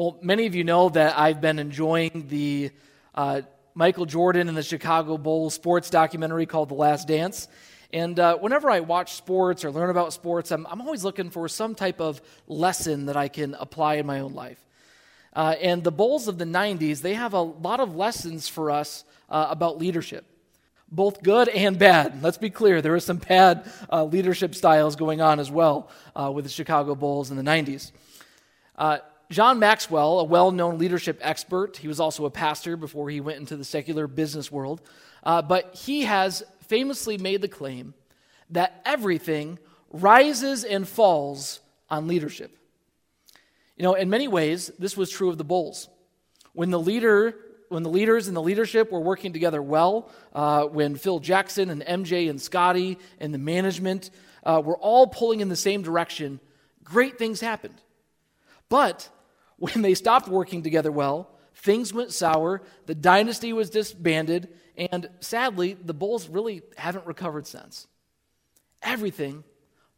Well, many of you know that I've been enjoying the uh, Michael Jordan and the Chicago Bulls sports documentary called The Last Dance. And uh, whenever I watch sports or learn about sports, I'm, I'm, always looking for some type of lesson that I can apply in my own life. Uh, and the Bulls of the 90s, they have a lot of lessons for us uh, about leadership, both good and bad. Let's be clear, there are some bad uh, leadership styles going on as well uh, with the Chicago Bulls in the 90s. John Maxwell, a well known leadership expert, he was also a pastor before he went into the secular business world, uh, but he has famously made the claim that everything rises and falls on leadership. You know, in many ways, this was true of the Bulls. When the leader when the leaders and the leadership were working together well, uh, when Phil Jackson and MJ and Scottie and the management uh, were all pulling in the same direction, great things happened. But when they stopped working together well, things went sour, the dynasty was disbanded, and sadly, the Bulls really haven't recovered since. Everything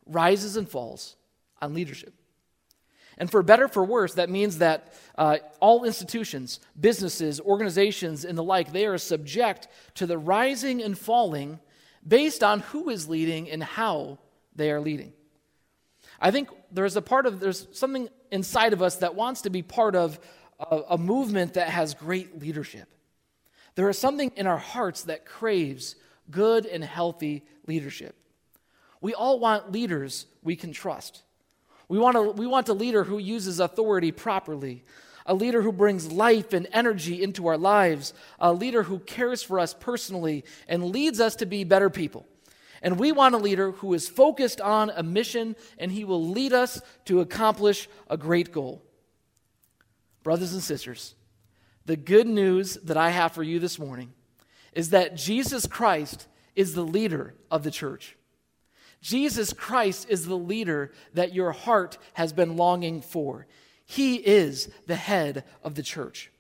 rises and falls on leadership. And for better for worse, that means that uh, all institutions, businesses, organizations, and the like, they are subject to the rising and falling based on who is leading and how they are leading. I think there's a part of, there's something inside of us that wants to be part of a, a movement that has great leadership. There is something in our hearts that craves good and healthy leadership. We all want leaders we can trust. We want, a, we want a leader who uses authority properly, a leader who brings life and energy into our lives, a leader who cares for us personally and leads us to be better people. And we want a leader who is focused on a mission and he will lead us to accomplish a great goal. Brothers and sisters, the good news that I have for you this morning is that Jesus Christ is the leader of the church. Jesus Christ is the leader that your heart has been longing for. He is the head of the church.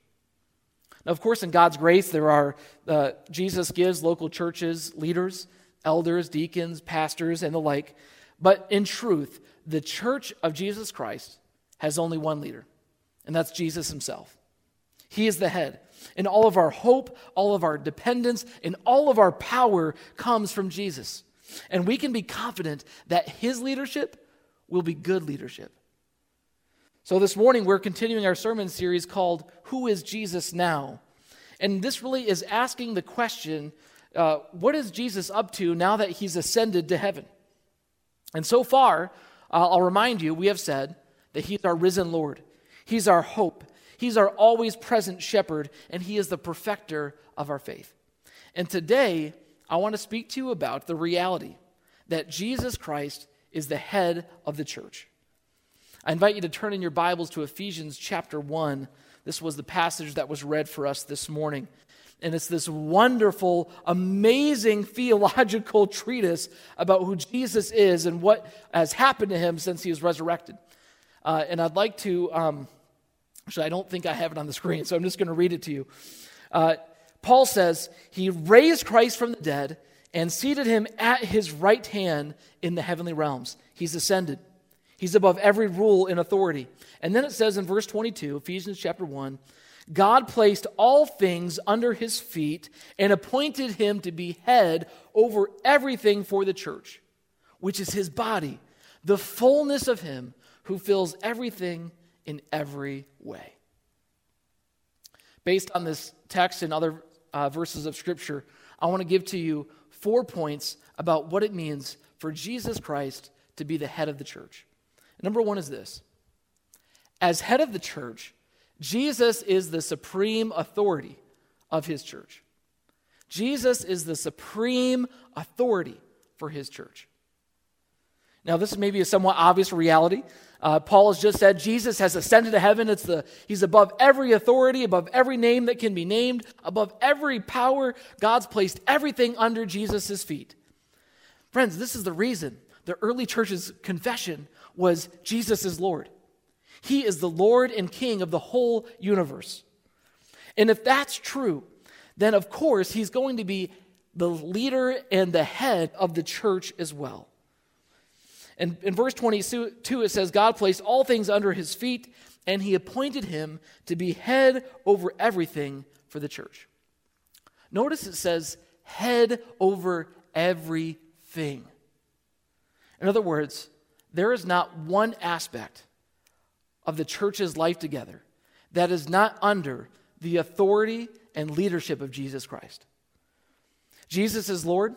Now, of course, in God's grace, there are, uh, Jesus gives local churches leaders elders, deacons, pastors, and the like. But in truth, the church of Jesus Christ has only one leader, and that's Jesus himself. He is the head. And all of our hope, all of our dependence, and all of our power comes from Jesus. And we can be confident that his leadership will be good leadership. So this morning, we're continuing our sermon series called Who is Jesus Now? And this really is asking the question uh, what is Jesus up to now that he's ascended to heaven? And so far, uh, I'll remind you, we have said that he's our risen Lord, he's our hope, he's our always present shepherd, and he is the perfecter of our faith. And today, I want to speak to you about the reality that Jesus Christ is the head of the church. I invite you to turn in your Bibles to Ephesians chapter 1. This was the passage that was read for us this morning. And it's this wonderful, amazing theological treatise about who Jesus is and what has happened to him since he was resurrected. Uh, and I'd like to, um, actually, I don't think I have it on the screen, so I'm just going to read it to you. Uh, Paul says, He raised Christ from the dead and seated him at his right hand in the heavenly realms. He's ascended. He's above every rule and authority. And then it says in verse 22, Ephesians chapter 1, God placed all things under his feet and appointed him to be head over everything for the church, which is his body, the fullness of him who fills everything in every way. Based on this text and other uh, verses of Scripture, I want to give to you four points about what it means for Jesus Christ to be the head of the church. Number one is this As head of the church, Jesus is the supreme authority of his church. Jesus is the supreme authority for his church. Now, this may be a somewhat obvious reality. Uh, Paul has just said Jesus has ascended to heaven. It's the, he's above every authority, above every name that can be named, above every power. God's placed everything under Jesus' feet. Friends, this is the reason the early church's confession was Jesus is Lord. He is the Lord and King of the whole universe. And if that's true, then of course he's going to be the leader and the head of the church as well. And in verse 22, it says, God placed all things under his feet and he appointed him to be head over everything for the church. Notice it says head over everything. In other words, there is not one aspect of the church's life together that is not under the authority and leadership of Jesus Christ. Jesus is Lord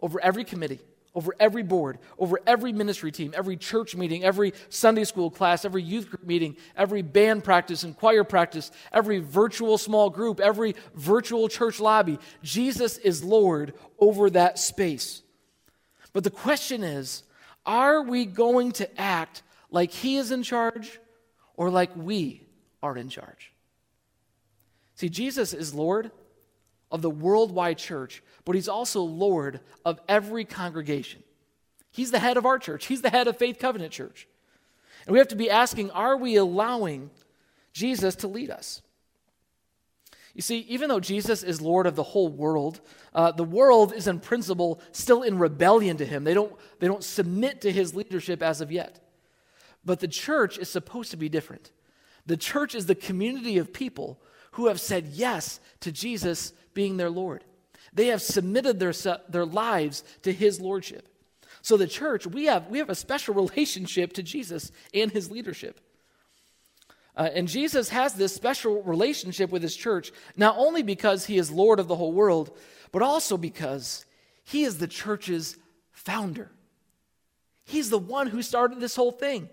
over every committee, over every board, over every ministry team, every church meeting, every Sunday school class, every youth group meeting, every band practice and choir practice, every virtual small group, every virtual church lobby. Jesus is Lord over that space. But the question is are we going to act like He is in charge or like we are in charge? See, Jesus is Lord of the worldwide church, but he's also Lord of every congregation. He's the head of our church, he's the head of Faith Covenant Church. And we have to be asking are we allowing Jesus to lead us? You see, even though Jesus is Lord of the whole world, uh, the world is in principle still in rebellion to him. They don't, they don't submit to his leadership as of yet. But the church is supposed to be different. The church is the community of people who have said yes to Jesus being their Lord. They have submitted their, their lives to his lordship. So the church, we have, we have a special relationship to Jesus and his leadership. Uh, and Jesus has this special relationship with his church, not only because he is Lord of the whole world, but also because he is the church's founder. He's the one who started this whole thing.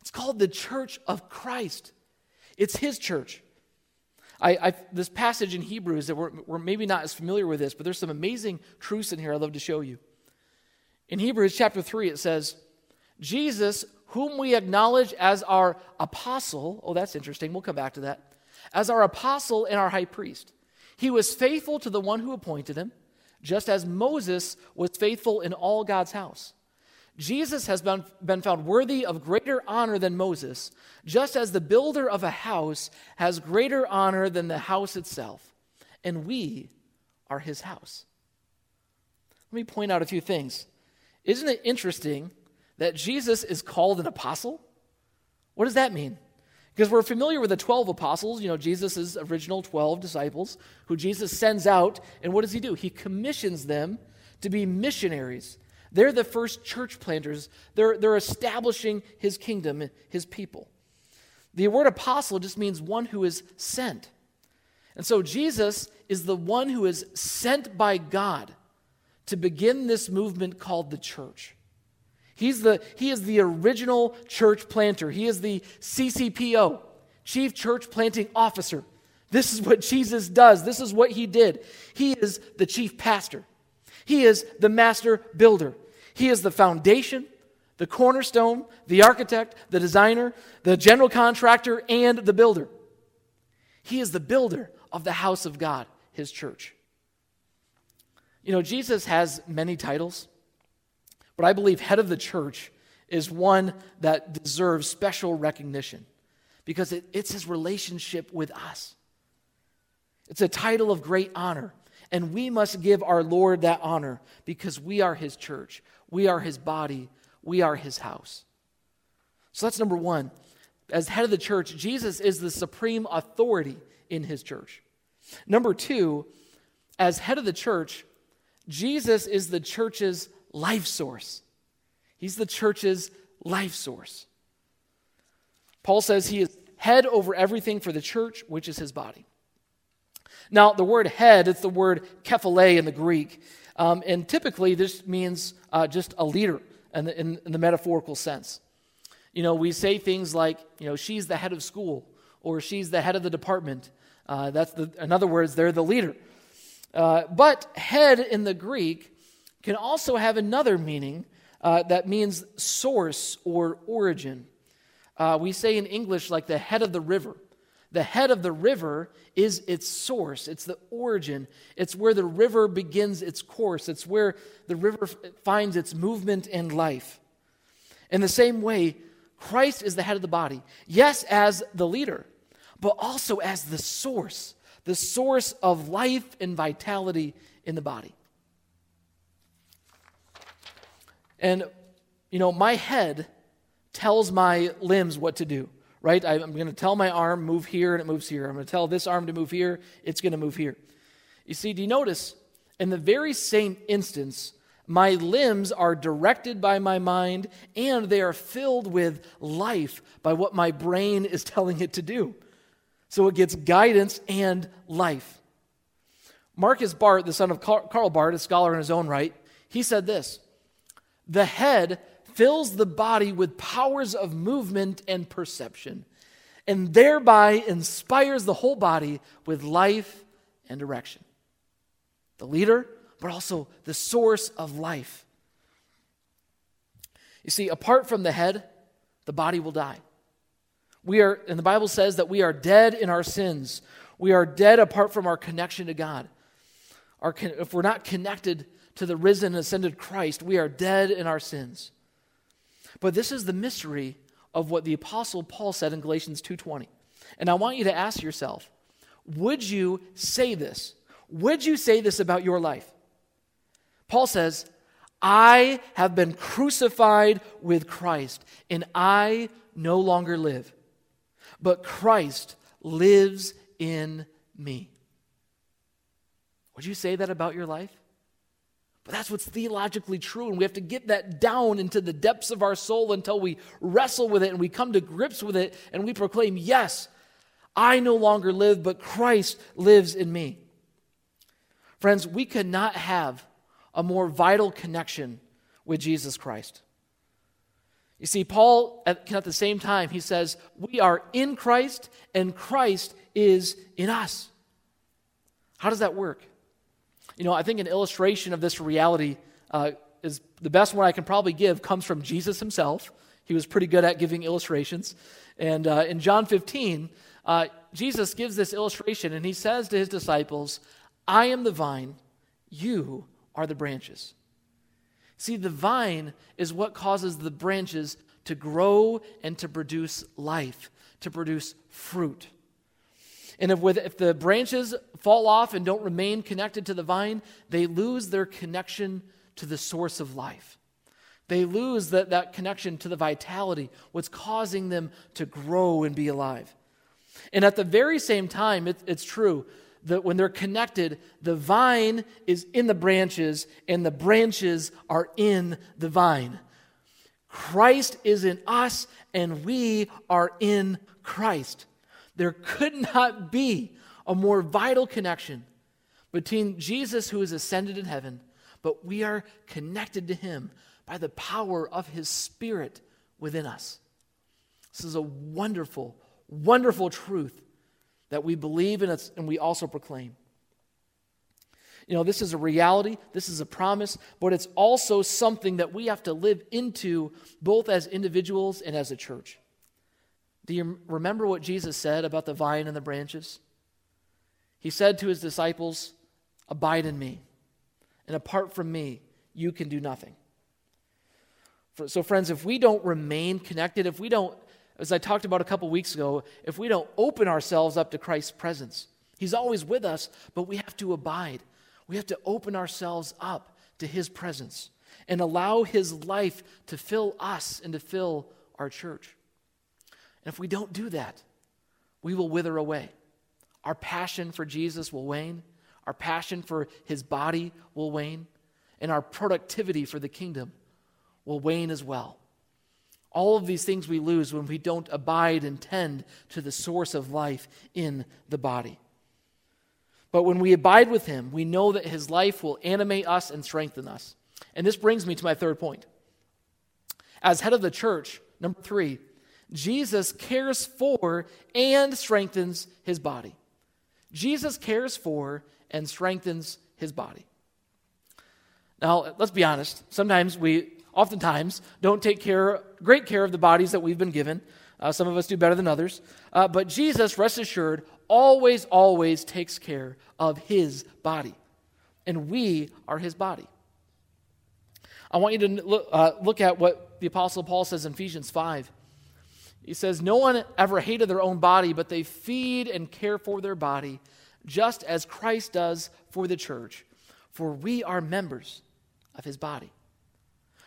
It's called the Church of Christ, it's his church. I, I, this passage in Hebrews that we're, we're maybe not as familiar with this, but there's some amazing truths in here I'd love to show you. In Hebrews chapter 3, it says, Jesus, whom we acknowledge as our apostle, oh, that's interesting, we'll come back to that, as our apostle and our high priest. He was faithful to the one who appointed him, just as Moses was faithful in all God's house. Jesus has been, been found worthy of greater honor than Moses, just as the builder of a house has greater honor than the house itself. And we are his house. Let me point out a few things. Isn't it interesting that Jesus is called an apostle? What does that mean? Because we're familiar with the 12 apostles, you know, Jesus' original 12 disciples, who Jesus sends out, and what does he do? He commissions them to be missionaries they're the first church planters. They're, they're establishing his kingdom, his people. The word apostle just means one who is sent. And so Jesus is the one who is sent by God to begin this movement called the church. He's the, he is the original church planter. He is the CCPO, Chief Church Planting Officer. This is what Jesus does. This is what he did. He is the chief pastor. He is the master builder. He is the foundation, the cornerstone, the architect, the designer, the general contractor, and the builder. He is the builder of the house of God, his church. You know, Jesus has many titles, but I believe head of the church is one that deserves special recognition because it, it's his relationship with us. It's a title of great honor. And we must give our Lord that honor because we are his church, we are his body, we are his house. So that's number one. As head of the church, Jesus is the supreme authority in his church. Number two, as head of the church, Jesus is the church's life source. He's the church's life source. Paul says he is head over everything for the church, which is his body. Now, the word head, it's the word kephale in the Greek. Um, and typically, this means uh, just a leader in the, in, in the metaphorical sense. You know, we say things like, you know, she's the head of school or she's the head of the department. Uh, that's the, in other words, they're the leader. Uh, but head in the Greek can also have another meaning uh, that means source or origin. Uh, we say in English, like the head of the river. The head of the river is its source, it's the origin, it's where the river begins its course, it's where the river finds its movement and life. In the same way, Christ is the head of the body, yes, as the leader, but also as the source, the source of life and vitality in the body. And, you know, my head tells my limbs what to do right? I'm going to tell my arm, move here, and it moves here. I'm going to tell this arm to move here, it's going to move here. You see, do you notice in the very same instance, my limbs are directed by my mind and they are filled with life by what my brain is telling it to do. So it gets guidance and life. Markus Barth, the son of Karl Barth, a scholar in his own right, he said this The head fills the body with powers of movement and perception, and thereby inspires the whole body with life and direction. The leader, but also the source of life. You see, apart from the head, the body will die. We are, and the Bible says that we are dead in our sins. We are dead apart from our connection to God. Our, if we're not connected to the risen and ascended Christ, we are dead in our sins. But this is the mystery of what the apostle Paul said in Galatians 2:20. And I want you to ask yourself, would you say this? Would you say this about your life? Paul says, I have been crucified with Christ, and I no longer live, but Christ lives in me. Would you say that about your life? But that's what's theologically true, and we have to get that down into the depths of our soul until we wrestle with it and we come to grips with it and we proclaim, Yes, I no longer live, but Christ lives in me. Friends, we could not have a more vital connection with Jesus Christ. You see, Paul, at, at the same time, he says, We are in Christ, and Christ is in us. How does that work? You know, I think an illustration of this reality uh, is the best one I can probably give comes from Jesus himself. He was pretty good at giving illustrations. And uh, in John 15, uh, Jesus gives this illustration and he says to his disciples, I am the vine, you are the branches. See, the vine is what causes the branches to grow and to produce life, to produce fruit. And if, with, if the branches fall off and don't remain connected to the vine, they lose their connection to the source of life. They lose that, that connection to the vitality, what's causing them to grow and be alive. And at the very same time, it, it's true that when they're connected, the vine is in the branches and the branches are in the vine. Christ is in us and we are in Christ. There could not be a more vital connection between Jesus, who is ascended in heaven, but we are connected to him by the power of his Spirit within us. This is a wonderful, wonderful truth that we believe in and we also proclaim. You know, this is a reality, this is a promise, but it's also something that we have to live into both as individuals and as a church. Do you remember what Jesus said about the vine and the branches? He said to his disciples, Abide in me, and apart from me, you can do nothing. So, friends, if we don't remain connected, if we don't, as I talked about a couple weeks ago, if we don't open ourselves up to Christ's presence, He's always with us, but we have to abide. We have to open ourselves up to His presence and allow His life to fill us and to fill our church. And if we don't do that, we will wither away. Our passion for Jesus will wane, our passion for his body will wane, and our productivity for the kingdom will wane as well. All of these things we lose when we don't abide and tend to the source of life in the body. But when we abide with him, we know that his life will animate us and strengthen us. And this brings me to my third point. As head of the church, number three, Jesus cares for and strengthens his body. Jesus cares for and strengthens his body. Now, let's be honest. Sometimes we, oftentimes, don't take care, great care of the bodies that we've been given. Uh, some of us do better than others. Uh, but Jesus, rest assured, always, always takes care of his body. And we are his body. I want you to look, uh, look at what the Apostle Paul says in Ephesians 5. He says, No one ever hated their own body, but they feed and care for their body, just as Christ does for the church. For we are members of his body.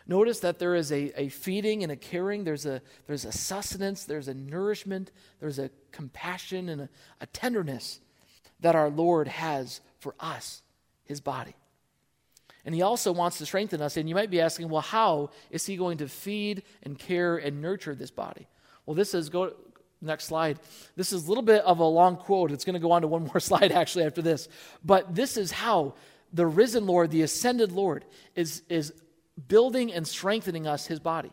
notice that there is a, a feeding and a caring, there's a, there's a sustenance, there's a nourishment, there's a compassion and a, a tenderness that our Lord has for us, his body. And he also wants to strengthen us. And you might be asking, well, how is he going to feed and care and nurture this body? Well, this is, go next slide. This is a little bit of a long quote. It's going to go on to one more slide actually after this. But this is how the risen Lord, the ascended Lord, is, is building and strengthening us, his body.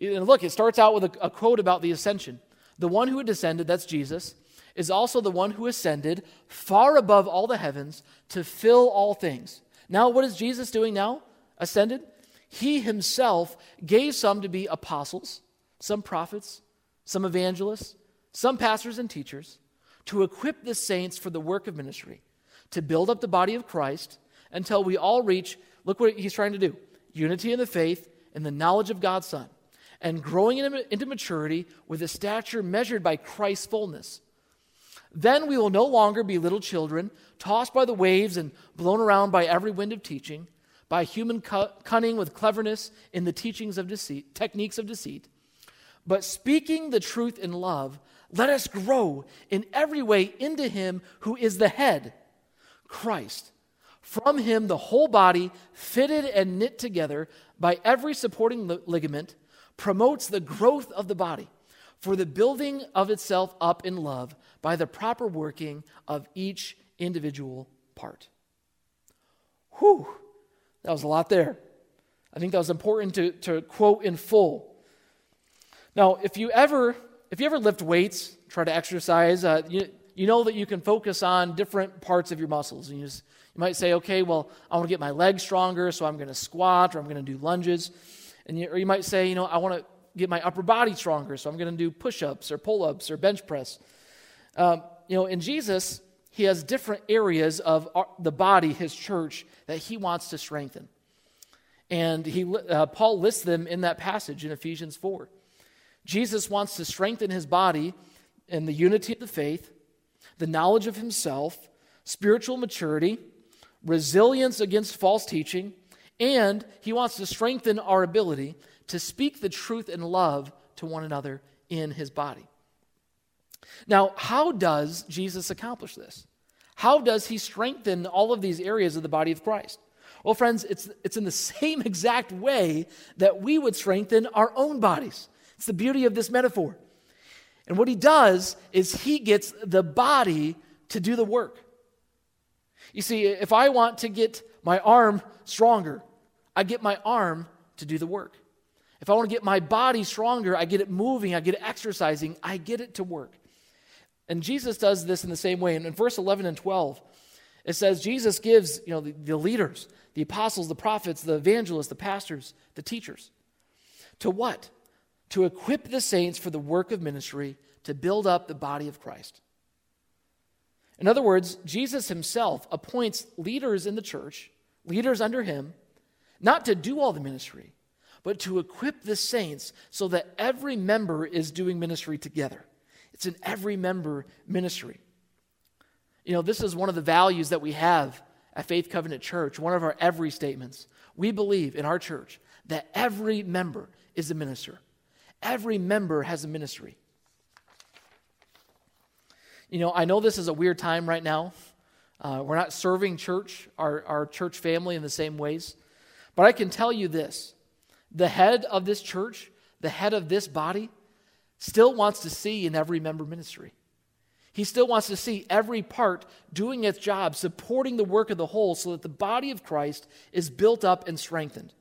And look, it starts out with a, a quote about the ascension. The one who had descended, that's Jesus, is also the one who ascended far above all the heavens to fill all things. Now, what is Jesus doing now? Ascended? He himself gave some to be apostles, some prophets, some evangelists, some pastors and teachers, to equip the saints for the work of ministry, to build up the body of Christ until we all reach, look what he's trying to do unity in the faith and the knowledge of God's Son, and growing into maturity with a stature measured by Christ's fullness. Then we will no longer be little children, tossed by the waves and blown around by every wind of teaching, by human cunning with cleverness in the teachings of deceit, techniques of deceit. But speaking the truth in love, let us grow in every way into Him who is the head, Christ. From Him, the whole body, fitted and knit together by every supporting ligament, promotes the growth of the body for the building of itself up in love by the proper working of each individual part. Whew, that was a lot there. I think that was important to, to quote in full. Now, if you ever if you ever lift weights, try to exercise, uh, you, you know that you can focus on different parts of your muscles. And you, just, you might say, okay, well, I want to get my legs stronger, so I'm going to squat or I'm going to do lunges. And you, or you might say, you know, I want to get my upper body stronger, so I'm going to do push ups or pull ups or bench press. Um, you know, in Jesus, he has different areas of our, the body, his church, that he wants to strengthen. And he, uh, Paul lists them in that passage in Ephesians 4. Jesus wants to strengthen his body in the unity of the faith, the knowledge of himself, spiritual maturity, resilience against false teaching, and he wants to strengthen our ability to speak the truth in love to one another in his body. Now, how does Jesus accomplish this? How does he strengthen all of these areas of the body of Christ? Well, friends, it's, it's in the same exact way that we would strengthen our own bodies. It's the beauty of this metaphor. And what he does is he gets the body to do the work. You see, if I want to get my arm stronger, I get my arm to do the work. If I want to get my body stronger, I get it moving, I get it exercising, I get it to work. And Jesus does this in the same way. And in verse 11 and 12, it says Jesus gives, you know, the, the leaders, the apostles, the prophets, the evangelists, the pastors, the teachers. To what? To equip the saints for the work of ministry, to build up the body of Christ. In other words, Jesus himself appoints leaders in the church, leaders under him, not to do all the ministry, but to equip the saints so that every member is doing ministry together. It's an every member ministry. You know, this is one of the values that we have at Faith Covenant Church, one of our every statements. We believe in our church that every member is a minister, every member has a ministry. You know, I know this is a weird time right now. Uh, we're not serving church, our, our church family, in the same ways. But I can tell you this the head of this church, the head of this body, still wants to see in every member ministry. He still wants to see every part doing its job, supporting the work of the whole so that the body of Christ is built up and strengthened.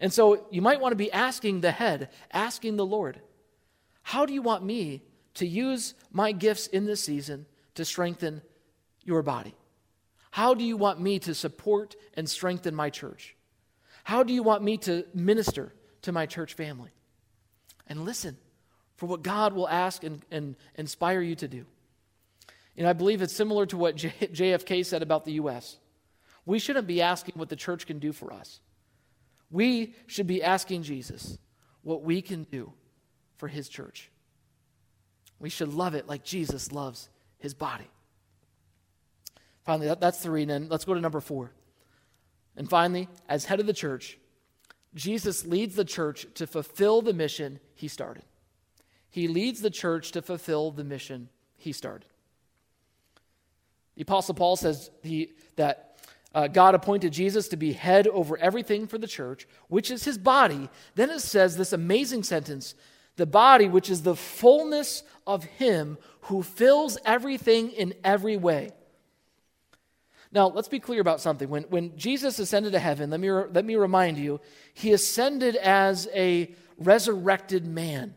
And so you might want to be asking the head, asking the Lord, how do you want me to use my gifts in this season to strengthen your body? How do you want me to support and strengthen my church? How do you want me to minister to my church family? And listen for what God will ask and, and inspire you to do. And I believe it's similar to what J- JFK said about the U.S. We shouldn't be asking what the church can do for us. We should be asking Jesus what we can do for his church. We should love it like Jesus loves his body. Finally, that, that's three. And then let's go to number four. And finally, as head of the church, Jesus leads the church to fulfill the mission he started. He leads the church to fulfill the mission he started. The Apostle Paul says he, that uh, God appointed Jesus to be head over everything for the church, which is his body. Then it says this amazing sentence the body, which is the fullness of him who fills everything in every way. Now, let's be clear about something. When, when Jesus ascended to heaven, let me, let me remind you, he ascended as a resurrected man.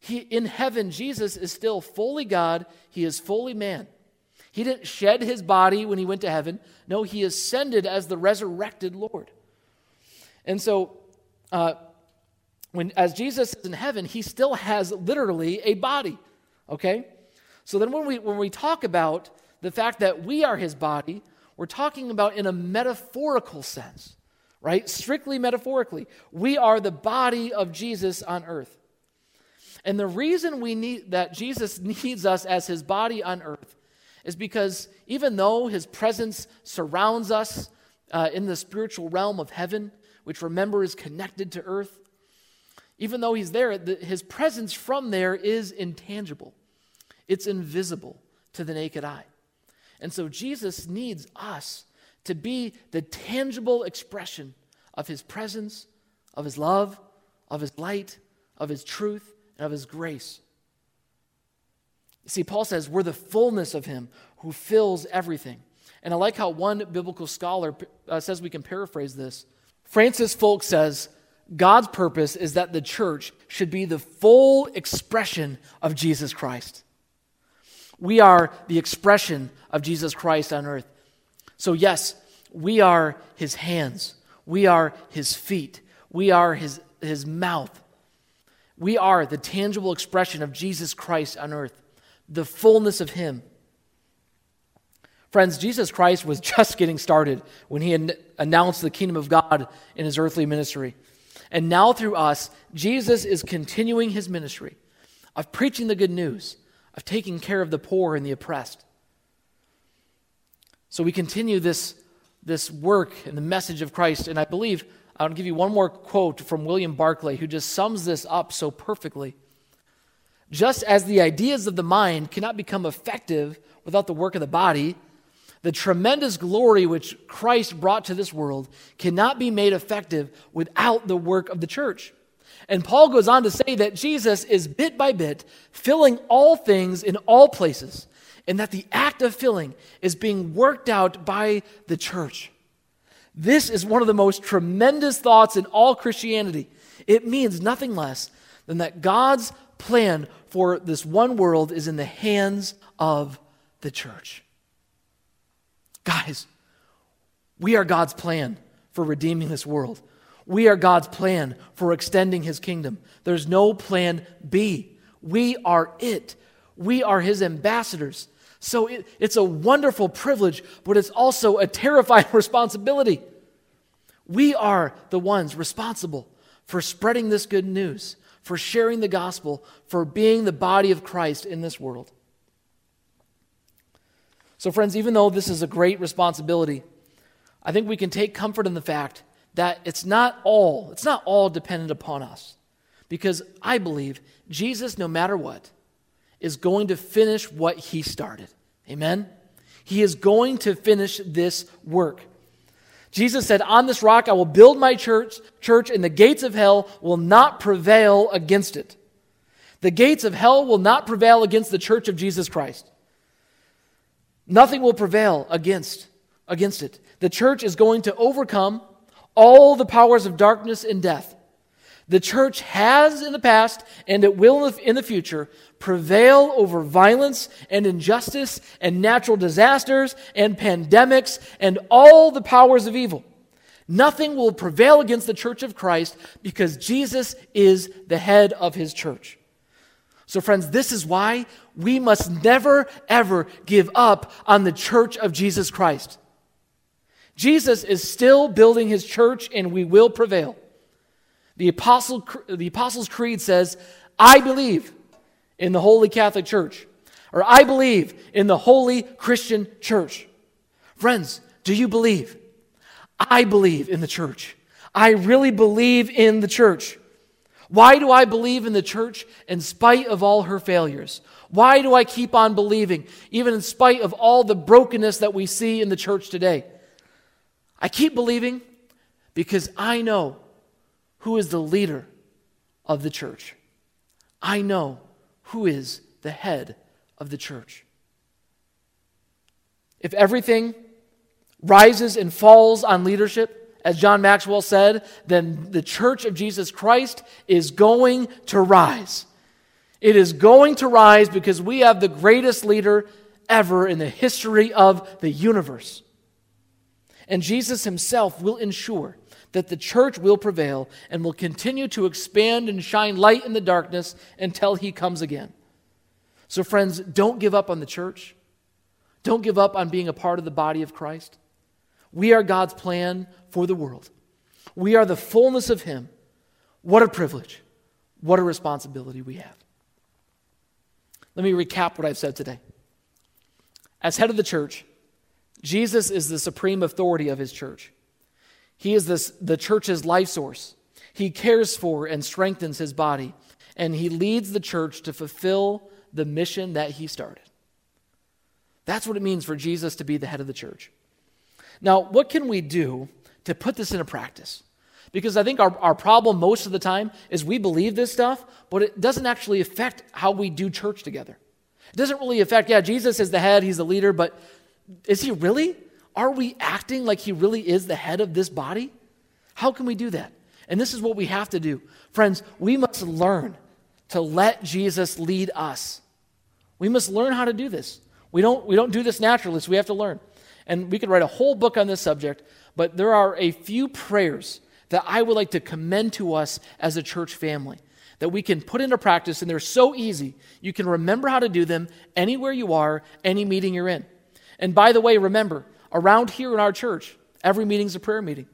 He, in heaven, Jesus is still fully God, he is fully man. He didn't shed his body when he went to heaven. No, he ascended as the resurrected Lord. And so, uh, when, as Jesus is in heaven, he still has literally a body. Okay? So then when we, when we talk about the fact that we are his body, we're talking about in a metaphorical sense, right? Strictly metaphorically. We are the body of Jesus on earth. And the reason we need that Jesus needs us as his body on earth is because even though his presence surrounds us uh, in the spiritual realm of heaven, which remember is connected to earth, even though he's there, the, his presence from there is intangible, it's invisible to the naked eye. And so Jesus needs us to be the tangible expression of his presence, of his love, of his light, of his truth, and of his grace. See, Paul says we're the fullness of him who fills everything. And I like how one biblical scholar uh, says we can paraphrase this. Francis Foulkes says, God's purpose is that the church should be the full expression of Jesus Christ. We are the expression of Jesus Christ on earth. So, yes, we are his hands, we are his feet, we are his, his mouth. We are the tangible expression of Jesus Christ on earth, the fullness of him. Friends, Jesus Christ was just getting started when he announced the kingdom of God in his earthly ministry. And now, through us, Jesus is continuing his ministry of preaching the good news of taking care of the poor and the oppressed. So we continue this, this work and the message of Christ. And I believe I'll give you one more quote from William Barclay, who just sums this up so perfectly. Just as the ideas of the mind cannot become effective without the work of the body, the tremendous glory which Christ brought to this world cannot be made effective without the work of the church. And Paul goes on to say that Jesus is bit by bit filling all things in all places, and that the act of filling is being worked out by the church. This is one of the most tremendous thoughts in all Christianity. It means nothing less than that God's plan for this one world is in the hands of the church. Guys, we are God's plan for redeeming this world. We are God's plan for extending his kingdom. There's no plan B. We are it. We are his ambassadors. So it, it's a wonderful privilege, but it's also a terrifying responsibility. We are the ones responsible for spreading this good news, for sharing the gospel, for being the body of Christ in this world. So, friends, even though this is a great responsibility, I think we can take comfort in the fact that it's not all, it's not all dependent upon us. Because I believe Jesus, no matter what, is going to finish what he started. Amen? He is going to finish this work. Jesus said, On this rock I will build my church, church, and the gates of hell will not prevail against it. The gates of hell will not prevail against the church of Jesus Christ. Nothing will prevail against, against it. The church is going to overcome all the powers of darkness and death. The church has in the past, and it will in the future, prevail over violence and injustice and natural disasters and pandemics and all the powers of evil. Nothing will prevail against the church of Christ because Jesus is the head of his church. So, friends, this is why we must never, ever give up on the church of Jesus Christ. Jesus is still building his church and we will prevail. The, Apostle, the Apostles' Creed says, I believe in the Holy Catholic Church, or I believe in the Holy Christian Church. Friends, do you believe? I believe in the church. I really believe in the church. Why do I believe in the church in spite of all her failures? Why do I keep on believing, even in spite of all the brokenness that we see in the church today? I keep believing because I know who is the leader of the church. I know who is the head of the church. If everything rises and falls on leadership, as John Maxwell said, then the church of Jesus Christ is going to rise. It is going to rise because we have the greatest leader ever in the history of the universe. And Jesus himself will ensure that the church will prevail and will continue to expand and shine light in the darkness until he comes again. So, friends, don't give up on the church. Don't give up on being a part of the body of Christ. We are God's plan for the world. We are the fullness of Him. What a privilege. What a responsibility we have. Let me recap what I've said today. As head of the church, Jesus is the supreme authority of his church. He is this, the church's life source. He cares for and strengthens his body, and he leads the church to fulfill the mission that he started. That's what it means for Jesus to be the head of the church. Now, what can we do to put this into practice? Because I think our, our problem most of the time is we believe this stuff, but it doesn't actually affect how we do church together. It doesn't really affect, yeah, Jesus is the head, he's the leader, but is he really? Are we acting like he really is the head of this body? How can we do that? And this is what we have to do. Friends, we must learn to let Jesus lead us. We must learn how to do this. We don't, we don't do this naturally, so we have to learn. And we could write a whole book on this subject, but there are a few prayers that I would like to commend to us as a church family that we can put into practice, and they're so easy. You can remember how to do them anywhere you are, any meeting you're in. And by the way, remember, around here in our church, every meeting's a prayer meeting.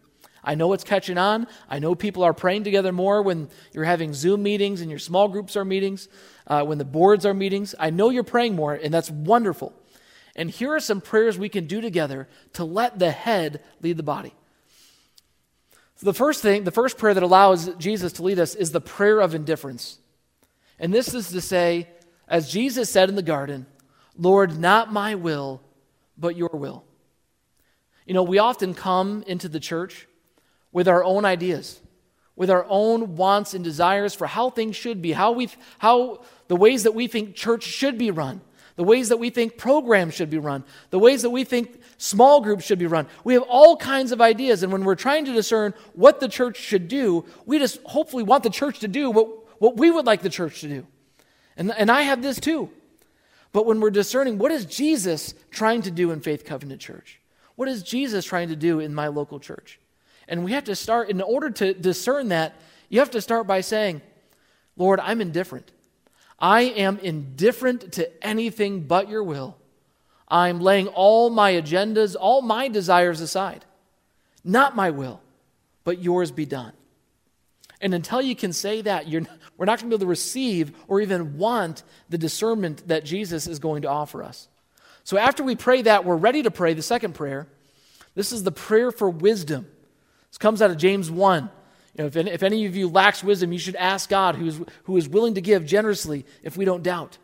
I know it's catching on. I know people are praying together more when you're having Zoom meetings and your small groups are meetings, uh, when the boards are meetings. I know you're praying more, and that's wonderful. And here are some prayers we can do together to let the head lead the body. So the first thing, the first prayer that allows Jesus to lead us is the prayer of indifference. And this is to say, as Jesus said in the garden, Lord, not my will, but your will. You know, we often come into the church with our own ideas, with our own wants and desires for how things should be, how we how the ways that we think church should be run the ways that we think programs should be run, the ways that we think small groups should be run. We have all kinds of ideas, and when we're trying to discern what the church should do, we just hopefully want the church to do what, what we would like the church to do. And, and I have this too. But when we're discerning, what is Jesus trying to do in Faith Covenant Church? What is Jesus trying to do in my local church? And we have to start, in order to discern that, you have to start by saying, Lord, I'm indifferent. I am indifferent to anything but your will. I'm laying all my agendas, all my desires aside. Not my will, but yours be done. And until you can say that, we're not going to be able to receive or even want the discernment that Jesus is going to offer us. So after we pray that, we're ready to pray the second prayer. This is the prayer for wisdom. This comes out of James 1. You know, if, any, if any of you lacks wisdom, you should ask God, who is, who is willing to give generously if we don't doubt.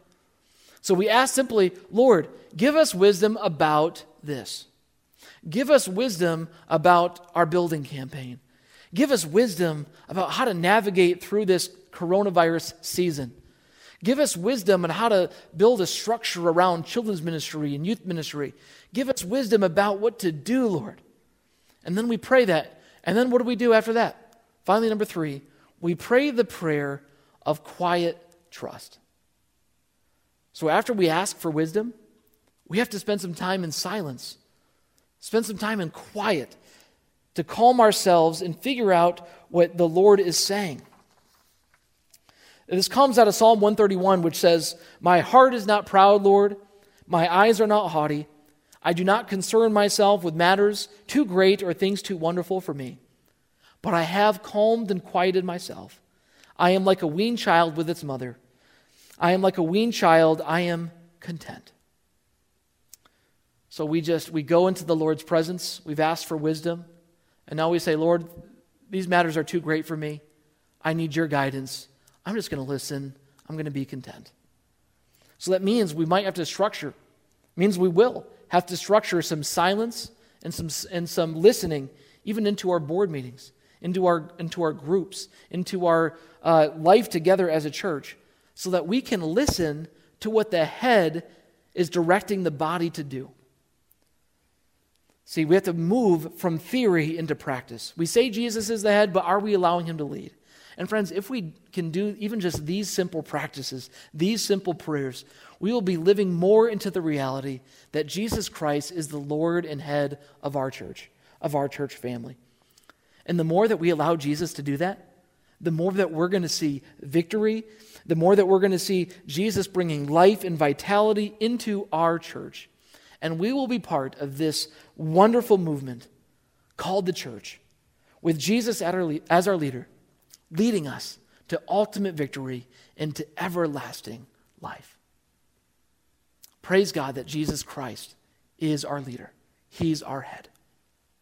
So we ask simply, Lord, give us wisdom about this. Give us wisdom about our building campaign. Give us wisdom about how to navigate through this coronavirus season. Give us wisdom on how to build a structure around children's ministry and youth ministry. Give us wisdom about what to do, Lord. And then we pray that. And then what do we do after that? Finally, number three, we pray the prayer of quiet trust. So after we ask for wisdom, we have to spend some time in silence, spend some time in quiet to calm ourselves and figure out what the Lord is saying. This comes out of Psalm 131, which says, My heart is not proud, Lord. My eyes are not haughty. I do not concern myself with matters too great or things too wonderful for me. But I have calmed and quieted myself. I am like a weaned child with its mother. I am like a weaned child. I am content. So we just we go into the Lord's presence. We've asked for wisdom, and now we say, Lord, these matters are too great for me. I need your guidance. I'm just going to listen. I'm going to be content. So that means we might have to structure, means we will have to structure some silence and some, and some listening, even into our board meetings, into our, into our groups, into our uh, life together as a church, so that we can listen to what the head is directing the body to do. See, we have to move from theory into practice. We say Jesus is the head, but are we allowing him to lead? And friends, if we can do even just these simple practices, these simple prayers, we will be living more into the reality that Jesus Christ is the Lord and head of our church, of our church family. And the more that we allow Jesus to do that, the more that we're going to see victory, the more that we're going to see Jesus bringing life and vitality into our church. And we will be part of this wonderful movement called the church, with Jesus as our leader, leading us to ultimate victory and to everlasting life. Praise God that Jesus Christ is our leader, He's our head.